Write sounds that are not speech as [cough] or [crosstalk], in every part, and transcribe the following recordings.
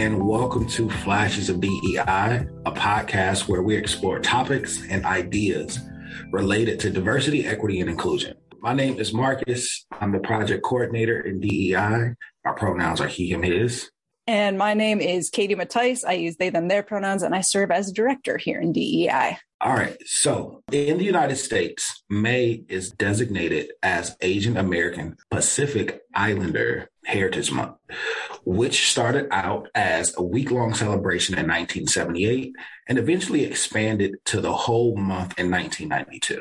And welcome to Flashes of DEI, a podcast where we explore topics and ideas related to diversity, equity, and inclusion. My name is Marcus. I'm the project coordinator in DEI. Our pronouns are he, him, his. And my name is Katie Mattice. I use they, them, their pronouns, and I serve as director here in DEI. All right. So in the United States, May is designated as Asian American Pacific Islander Heritage Month, which started out as a week long celebration in 1978 and eventually expanded to the whole month in 1992.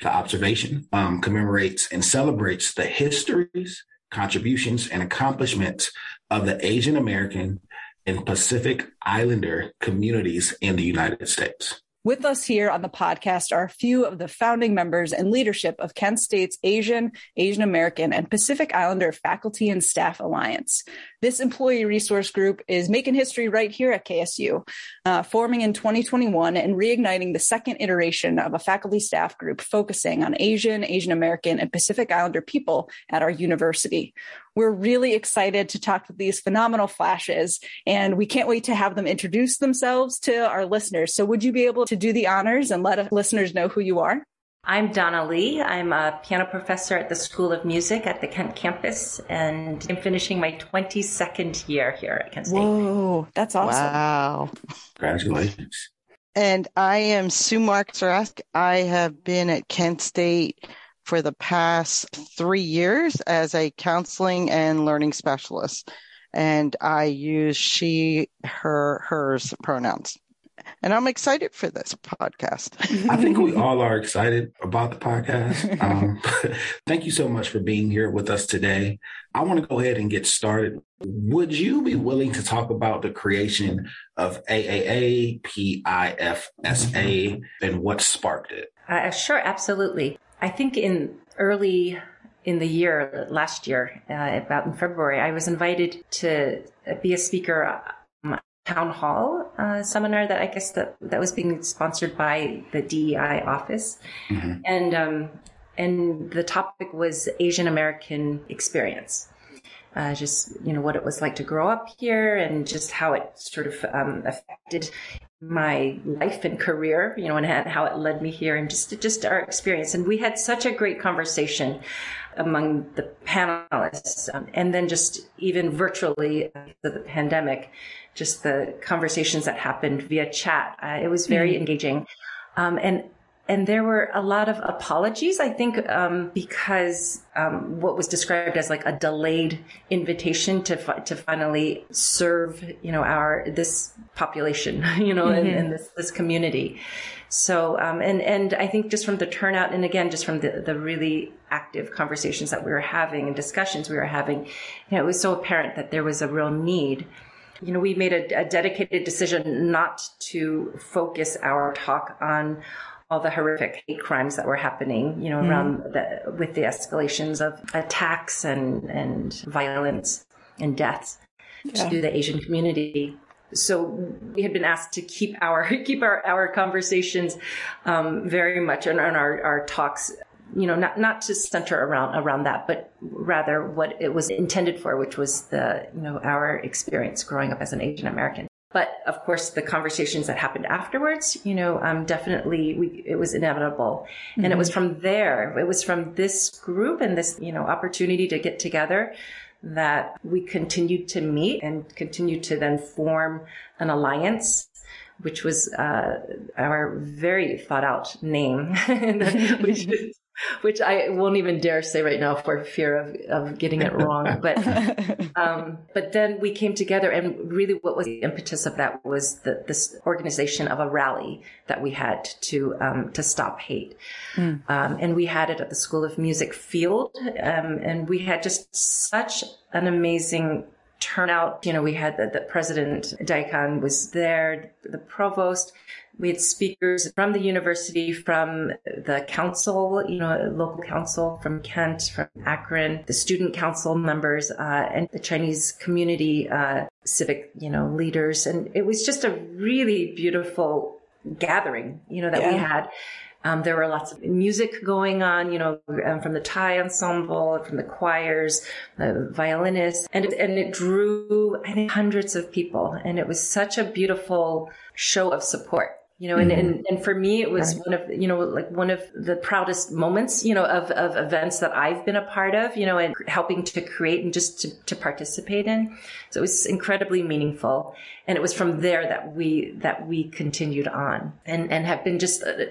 The observation um, commemorates and celebrates the histories, contributions, and accomplishments of the Asian American and Pacific Islander communities in the United States. With us here on the podcast are a few of the founding members and leadership of Kent State's Asian, Asian American, and Pacific Islander Faculty and Staff Alliance. This employee resource group is making history right here at KSU, uh, forming in 2021 and reigniting the second iteration of a faculty staff group focusing on Asian, Asian American, and Pacific Islander people at our university. We're really excited to talk with these phenomenal flashes, and we can't wait to have them introduce themselves to our listeners. So, would you be able to do the honors and let listeners know who you are? I'm Donna Lee. I'm a piano professor at the School of Music at the Kent campus, and I'm finishing my 22nd year here at Kent State. Whoa, that's awesome. Wow. Congratulations. And I am Sue Marks Rask. I have been at Kent State for the past three years as a counseling and learning specialist. And I use she, her, hers pronouns and I'm excited for this podcast. I think we [laughs] all are excited about the podcast. Um, [laughs] [laughs] thank you so much for being here with us today. I want to go ahead and get started. Would you be willing to talk about the creation of AAA, PIFSA, and what sparked it? Uh, sure, absolutely. I think in early in the year last year, uh, about in February, I was invited to be a speaker town hall uh, seminar that I guess that that was being sponsored by the DEI office, mm-hmm. and um, and the topic was Asian American experience. Uh, just you know what it was like to grow up here and just how it sort of um, affected my life and career you know and how it led me here and just just our experience and we had such a great conversation among the panelists um, and then just even virtually uh, the pandemic just the conversations that happened via chat. Uh, it was very mm-hmm. engaging. Um, and and there were a lot of apologies, I think, um, because um, what was described as like a delayed invitation to fi- to finally serve, you know, our this population, [laughs] you know, mm-hmm. and, and, this this community. So, um, and and I think just from the turnout, and again, just from the the really active conversations that we were having and discussions we were having, you know, it was so apparent that there was a real need you know, we made a, a dedicated decision not to focus our talk on all the horrific hate crimes that were happening, you know, mm. around the, with the escalations of attacks and, and violence and deaths yeah. to the Asian community. So we had been asked to keep our [laughs] keep our, our conversations um, very much and, and our, our talks you know, not, not to center around, around that, but rather what it was intended for, which was the, you know, our experience growing up as an Asian American. But of course, the conversations that happened afterwards, you know, um, definitely we, it was inevitable. Mm-hmm. And it was mm-hmm. from there, it was from this group and this, you know, opportunity to get together that we continued to meet and continued to then form an alliance which was uh, our very thought out name, [laughs] which is [laughs] [laughs] which I won't even dare say right now for fear of, of getting it wrong. [laughs] But, [laughs] um, but then we came together and really what was the impetus of that was the, this organization of a rally that we had to, um, to stop hate. Mm. Um, and we had it at the School of Music field. Um, and we had just such an amazing turnout. You know, we had the, the president, Diacon was there, the provost, we had speakers from the university, from the council, you know, local council from Kent, from Akron, the student council members, uh, and the Chinese community, uh, civic, you know, leaders. And it was just a really beautiful gathering, you know, that yeah. we had. Um, there were lots of music going on, you know, um, from the Thai ensemble, from the choirs, the violinists, and it, and it drew, I think, hundreds of people. And it was such a beautiful show of support you know, and, and, and for me, it was right. one of, you know, like one of the proudest moments, you know, of, of events that I've been a part of, you know, and helping to create and just to, to participate in. So it was incredibly meaningful. And it was from there that we, that we continued on and, and have been just, uh,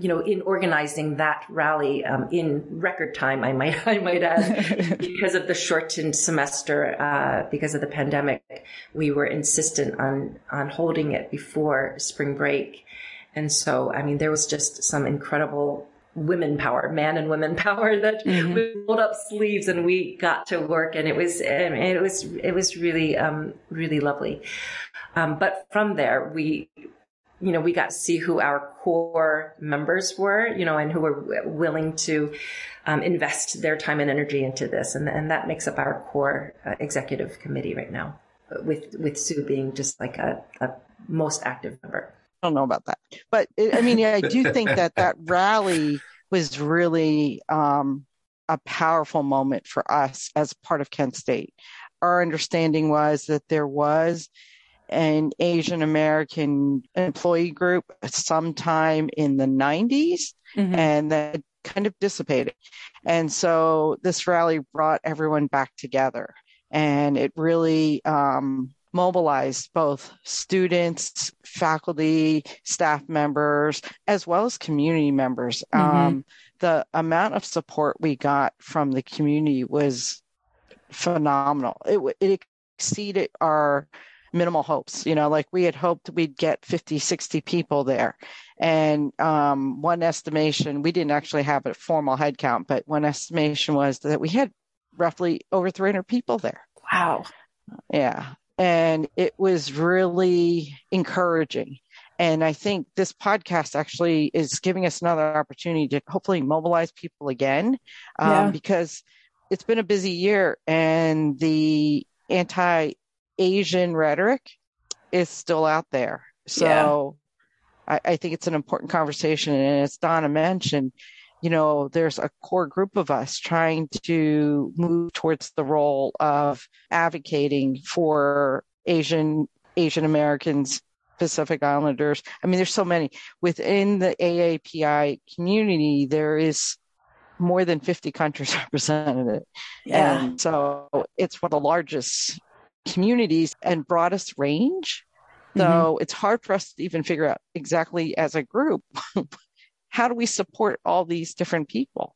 you know, in organizing that rally um, in record time, I might, [laughs] I might add, [laughs] because of the shortened semester, uh, because of the pandemic, we were insistent on on holding it before spring break, and so I mean, there was just some incredible women power, man and women [laughs] power that mm-hmm. we rolled up sleeves and we got to work, and it was it was it was really um, really lovely. Um, but from there, we you know, we got to see who our core members were, you know, and who were willing to um, invest their time and energy into this. And, and that makes up our core uh, executive committee right now, with, with Sue being just like a, a most active member. I don't know about that. But I mean, I do think that that rally was really um, a powerful moment for us as part of Kent State. Our understanding was that there was an Asian American employee group sometime in the 90s mm-hmm. and that kind of dissipated. And so this rally brought everyone back together and it really um, mobilized both students, faculty, staff members, as well as community members. Mm-hmm. Um, the amount of support we got from the community was phenomenal. It, it exceeded our minimal hopes. You know, like we had hoped we'd get 50, 60 people there. And um, one estimation, we didn't actually have a formal headcount, but one estimation was that we had roughly over 300 people there. Wow. Yeah. And it was really encouraging. And I think this podcast actually is giving us another opportunity to hopefully mobilize people again um, yeah. because it's been a busy year and the anti Asian rhetoric is still out there. So yeah. I, I, think it's an important conversation. And as Donna mentioned, you know, there's a core group of us trying to move towards the role of advocating for Asian Asian Americans, Pacific Islanders. I mean, there's so many within the AAPI community. There is more than 50 countries [laughs] represented. Yeah. And so it's one of the largest communities and broadest range. So mm-hmm. it's hard for us to even figure out exactly as a group [laughs] how do we support all these different people.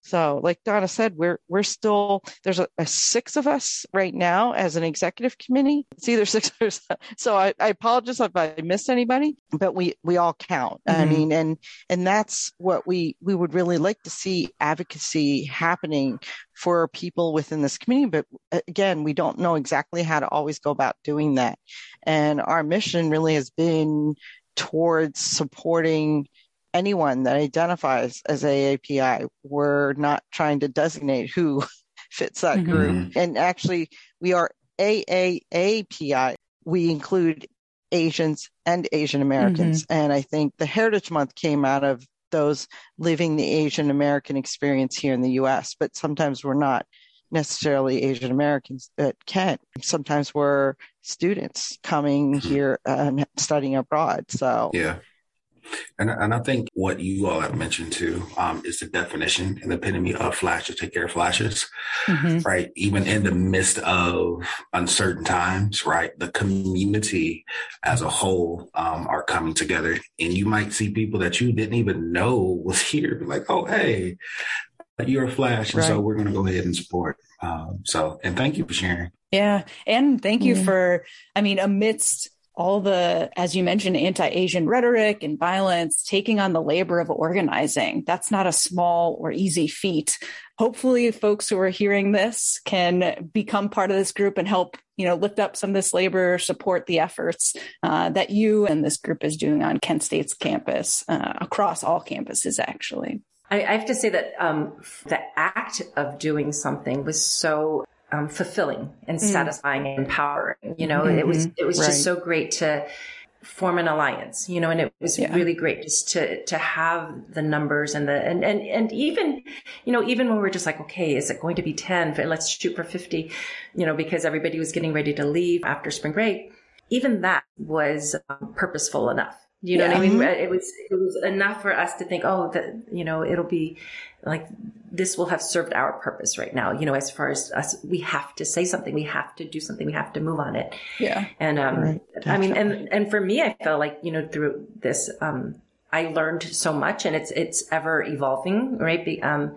So, like Donna said, we're we're still there's a, a, six of us right now as an executive committee. It's either [laughs] six or seven. so. I, I apologize if I missed anybody, but we we all count. Mm-hmm. I mean, and and that's what we we would really like to see advocacy happening for people within this community. But uh, again, we don't know exactly how to always go about doing that. And our mission really has been towards supporting anyone that identifies as AAPI. We're not trying to designate who [laughs] fits that mm-hmm. group. And actually, we are AAAPI. We include Asians and Asian Americans. Mm-hmm. And I think the Heritage Month came out of those living the Asian American experience here in the US, but sometimes we're not necessarily Asian Americans at Kent. Sometimes we're students coming mm-hmm. here and studying abroad. So yeah. And, and I think what you all have mentioned too um, is the definition and the epitome of flash to take care of flashes, mm-hmm. right? Even in the midst of uncertain times, right? The community as a whole um, are coming together, and you might see people that you didn't even know was here, like, oh, hey, you're a flash, and right. so we're going to go ahead and support. Um, so, and thank you for sharing. Yeah, and thank you mm-hmm. for, I mean, amidst all the, as you mentioned, anti Asian rhetoric and violence, taking on the labor of organizing. That's not a small or easy feat. Hopefully, folks who are hearing this can become part of this group and help, you know, lift up some of this labor, support the efforts uh, that you and this group is doing on Kent State's campus, uh, across all campuses, actually. I, have to say that um, the act of doing something was so um, fulfilling and mm. satisfying and empowering. You know, mm-hmm. it was it was right. just so great to form an alliance, you know, and it was yeah. really great just to, to have the numbers and the, and, and, and even, you know, even when we're just like, okay, is it going to be 10? Let's shoot for 50, you know, because everybody was getting ready to leave after spring break. Even that was um, purposeful enough. You know yeah. what I mean? It was, it was enough for us to think, oh, that, you know, it'll be like, this will have served our purpose right now. You know, as far as us, we have to say something. We have to do something. We have to move on it. Yeah. And, um, right. I mean, and, and for me, I felt like, you know, through this, um, I learned so much and it's, it's ever evolving, right? Be, um,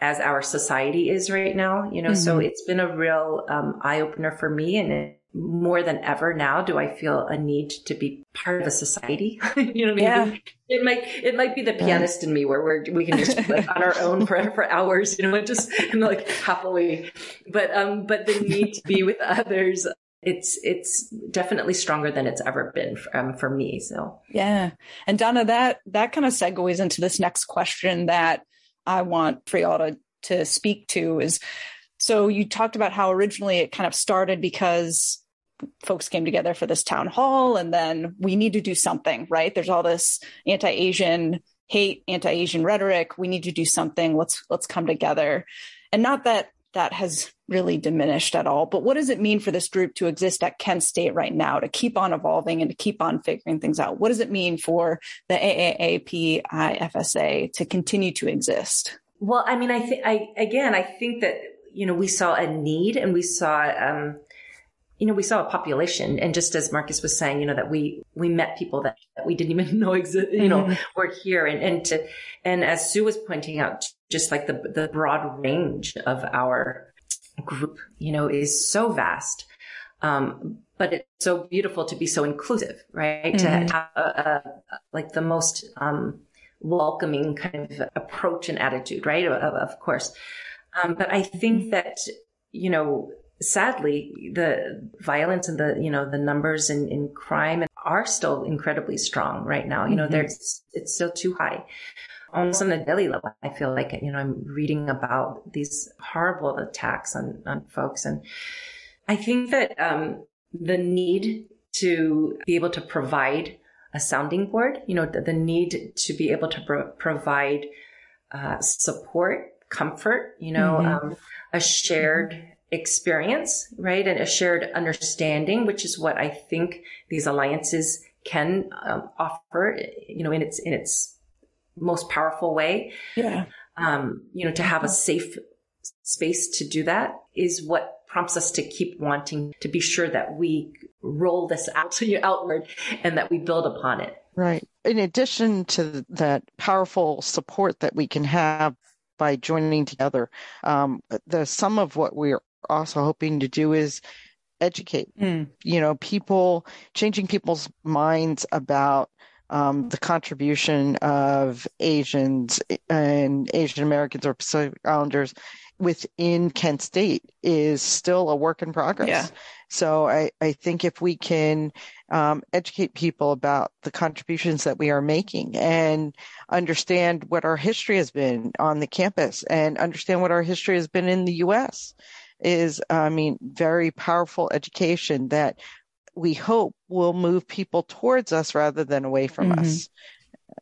as our society is right now, you know, mm-hmm. so it's been a real, um, eye opener for me and it, more than ever now do I feel a need to be part of a society. [laughs] you know what I mean? Yeah. It might it might be the pianist in me where we're we can just like on our own for for hours, you know, and just [laughs] and like happily. But um but the need to be with others it's it's definitely stronger than it's ever been for, um, for me so yeah and donna that that kind of segues into this next question that i want to to speak to is so you talked about how originally it kind of started because folks came together for this town hall and then we need to do something, right? There's all this anti-Asian hate, anti-Asian rhetoric. We need to do something. Let's let's come together. And not that that has really diminished at all, but what does it mean for this group to exist at Kent State right now, to keep on evolving and to keep on figuring things out? What does it mean for the AAAP IFSA to continue to exist? Well, I mean, I think I again, I think that you know, we saw a need and we saw, um, you know, we saw a population. And just as Marcus was saying, you know, that we, we met people that, that we didn't even [laughs] know exist, you know, mm-hmm. were here. And, and to, and as Sue was pointing out, just like the, the broad range of our group, you know, is so vast. Um, but it's so beautiful to be so inclusive, right? Mm-hmm. To have a, a, like the most, um, welcoming kind of approach and attitude, right? Of, of course. Um, but I think mm-hmm. that, you know, sadly, the violence and the, you know, the numbers in, in crime are still incredibly strong right now. You know, mm-hmm. there's, it's still too high. Almost on a daily level, I feel like, you know, I'm reading about these horrible attacks on, on folks. And I think that, um, the need to be able to provide a sounding board, you know, the, the need to be able to pro- provide, uh, support comfort, you know, mm-hmm. um, a shared experience, right? And a shared understanding, which is what I think these alliances can um, offer, you know, in its, in its most powerful way. Yeah. Um, you know, to have a safe space to do that is what prompts us to keep wanting to be sure that we roll this out to you outward and that we build upon it. Right. In addition to that powerful support that we can have by joining together. Um, the some of what we're also hoping to do is educate. Mm. You know, people changing people's minds about um, the contribution of Asians and Asian Americans or Pacific Islanders within Kent State is still a work in progress. Yeah. So I, I think if we can um, educate people about the contributions that we are making and understand what our history has been on the campus and understand what our history has been in the U.S. is, I mean, very powerful education that we hope will move people towards us rather than away from mm-hmm. us.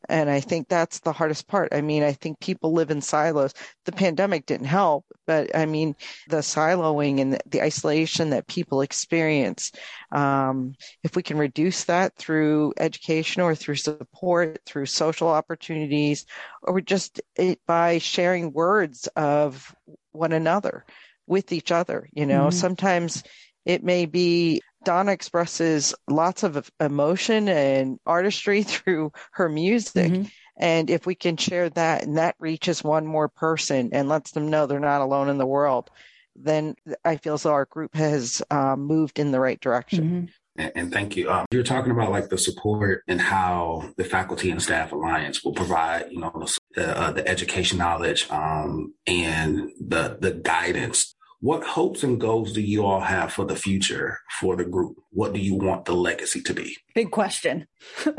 And I think that's the hardest part. I mean, I think people live in silos. The pandemic didn't help, but I mean, the siloing and the, isolation that people experience, um, if we can reduce that through education or through support, through social opportunities, or just it, by sharing words of one another with each other, you know, mm-hmm. sometimes it may be Donna expresses lots of emotion and artistry [laughs] through her music. Mm-hmm. And if we can share that and that reaches one more person and lets them know they're not alone in the world, then I feel as though our group has um, moved in the right direction. Mm-hmm. And, and, thank you. Um, you're talking about like the support and how the Faculty and Staff Alliance will provide, you know, the, uh, the education knowledge um, and the the guidance what hopes and goals do you all have for the future for the group? What do you want the legacy to be? Big question. [laughs] no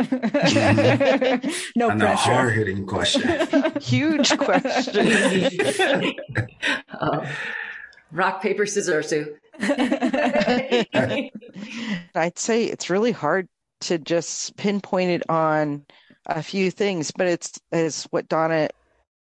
and pressure. hard hitting question. [laughs] Huge question. uh, [laughs] rock, paper, scissors, Sue. I'd say it's really hard to just pinpoint it on a few things, but it's as what Donna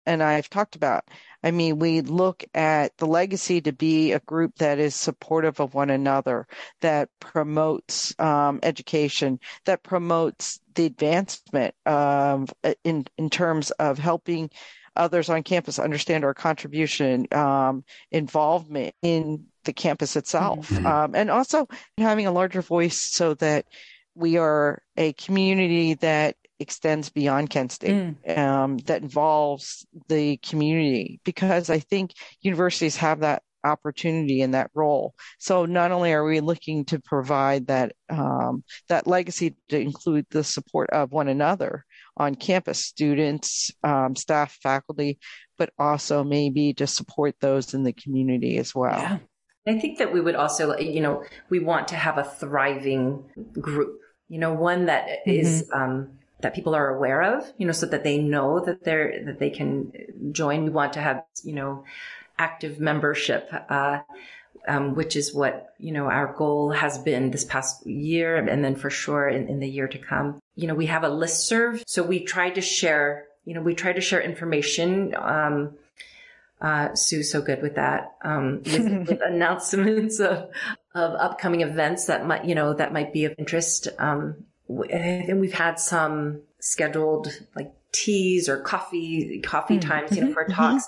and I have talked about. I mean, we look at the legacy to be a group that is supportive of one another, that promotes um, education, that promotes the advancement um, in in terms of helping others on campus understand our contribution, um, involvement in the campus itself, mm-hmm. um, and also having a larger voice so that we are a community that extends beyond Kent State, mm. um, that involves the community, because I think universities have that opportunity in that role. So not only are we looking to provide that um, that legacy to include the support of one another on campus, students, um, staff, faculty, but also maybe to support those in the community as well. Yeah. I think that we would also, you know, we want to have a thriving group, you know, one that mm-hmm. is, um, that people are aware of, you know, so that they know that they're, that they can join. We want to have, you know, active membership, uh, um, which is what, you know, our goal has been this past year and then for sure in, in the year to come. You know, we have a list serve. So we try to share, you know, we try to share information, um, uh, Sue's so good with that. Um, with, [laughs] with announcements of, of upcoming events that might, you know, that might be of interest. Um, and we've had some scheduled like teas or coffee, coffee mm-hmm. times, you know, for mm-hmm. talks.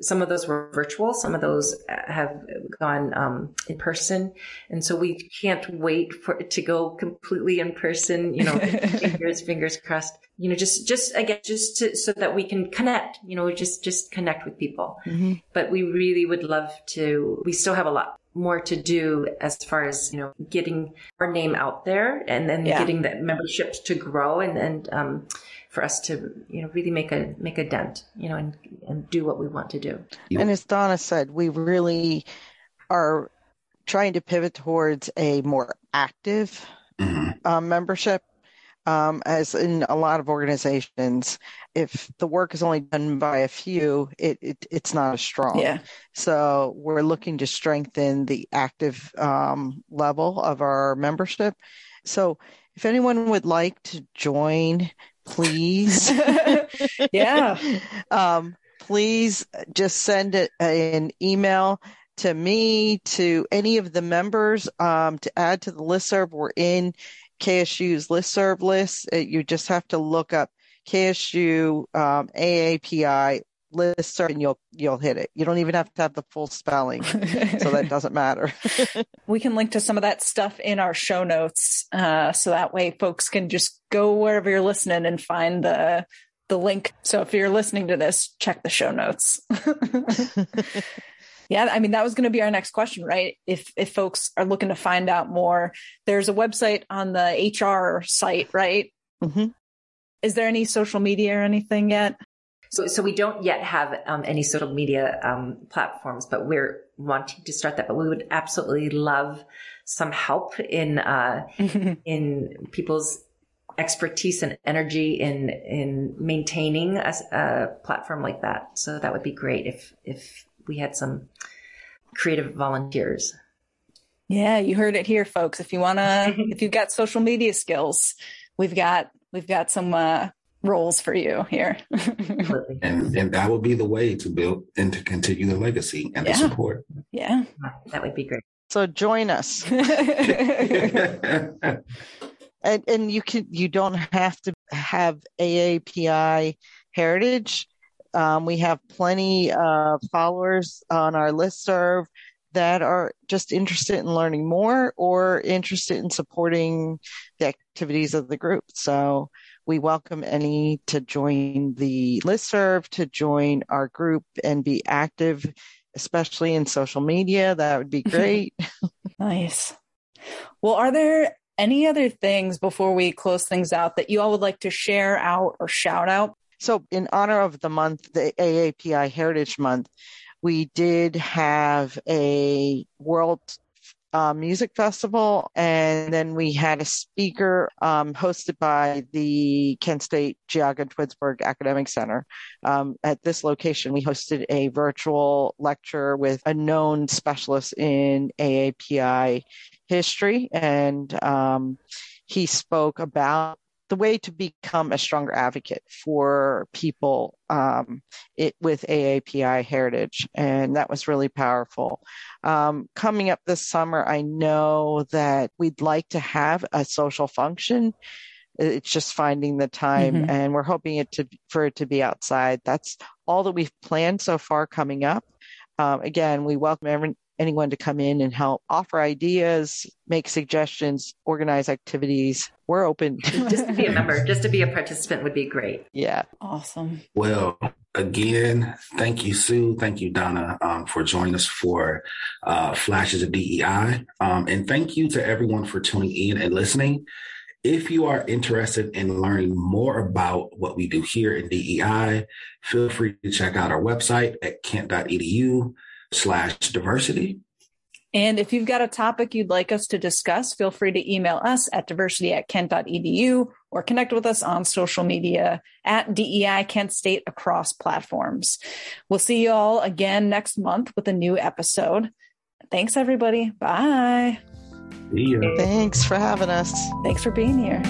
Some of those were virtual. Some of those have gone um, in person, and so we can't wait for it to go completely in person. You know, [laughs] fingers fingers crossed. You know, just just again, just to, so that we can connect. You know, just just connect with people. Mm-hmm. But we really would love to. We still have a lot more to do as far as you know getting our name out there and then yeah. getting the membership to grow and and um, for us to you know really make a make a dent you know and and do what we want to do and as donna said we really are trying to pivot towards a more active mm-hmm. um, membership um, as in a lot of organizations, if the work is only done by a few, it, it it's not as strong. Yeah. So we're looking to strengthen the active um, level of our membership. So if anyone would like to join please. [laughs] yeah. [laughs] Um, please just send it, an email to me, to any of the members, um, to add to the listserv. We're in KSU's listserv list. Uh, you just have to look up KSU um, AAPI listserv and you'll you'll hit it. You don't even have to have the full spelling, [laughs] so that doesn't matter. [laughs] we can link to some of that stuff in our show notes, uh, so that way folks can just go wherever you're listening and find the the link. So if you're listening to this, check the show notes. [laughs] yeah, I mean that was going to be our next question, right? If if folks are looking to find out more, there's a website on the HR site, right? Mm-hmm. Is there any social media or anything yet? So, so we don't yet have um, any social media um, platforms, but we're wanting to start that. But we would absolutely love some help in uh, [laughs] in people's expertise and energy in in maintaining a, a, platform like that. So that would be great if if we had some creative volunteers. Yeah, you heard it here, folks. If you wanna, [laughs] if you've got social media skills, we've got we've got some uh, roles for you here. [laughs] and and that will be the way to build and to continue the legacy and yeah. the support. Yeah. That would be great. So join us. [laughs] [laughs] and and you can you don't have to have AAPI heritage. Um, we have plenty of followers on our list serve that are just interested in learning more or interested in supporting the activities of the group. So we welcome any to join the listserv, to join our group and be active, especially in social media. That would be [laughs] great. nice. Well, are there any other things before we close things out that you all would like to share out or shout out? So, in honor of the month, the AAPI Heritage Month, we did have a World uh, music festival, and then we had a speaker um, hosted by the Kent State Geauga Twinsburg Academic Center. Um, at this location, we hosted a virtual lecture with a known specialist in AAPI history, and um, he spoke about the way to become a stronger advocate for people um, it, with AAPI heritage. And that was really powerful. Um, coming up this summer, I know that we'd like to have a social function. It's just finding the time, mm-hmm. and we're hoping it to for it to be outside. That's all that we've planned so far coming up. Um, again, we welcome every, anyone to come in and help offer ideas, make suggestions, organize activities. We're open. [laughs] just to be a member, just to be a participant would be great. Yeah. Awesome. Well, again, thank you, Sue. Thank you, Donna, um, for joining us for uh, Flashes of DEI. Um, and thank you to everyone for tuning in and listening. If you are interested in learning more about what we do here in DEI, feel free to check out our website at kent.edu slash diversity. And if you've got a topic you'd like us to discuss, feel free to email us at diversity at kent.edu or connect with us on social media at DEI Kent State across platforms. We'll see you all again next month with a new episode. Thanks, everybody. Bye. See ya. Thanks for having us. Thanks for being here.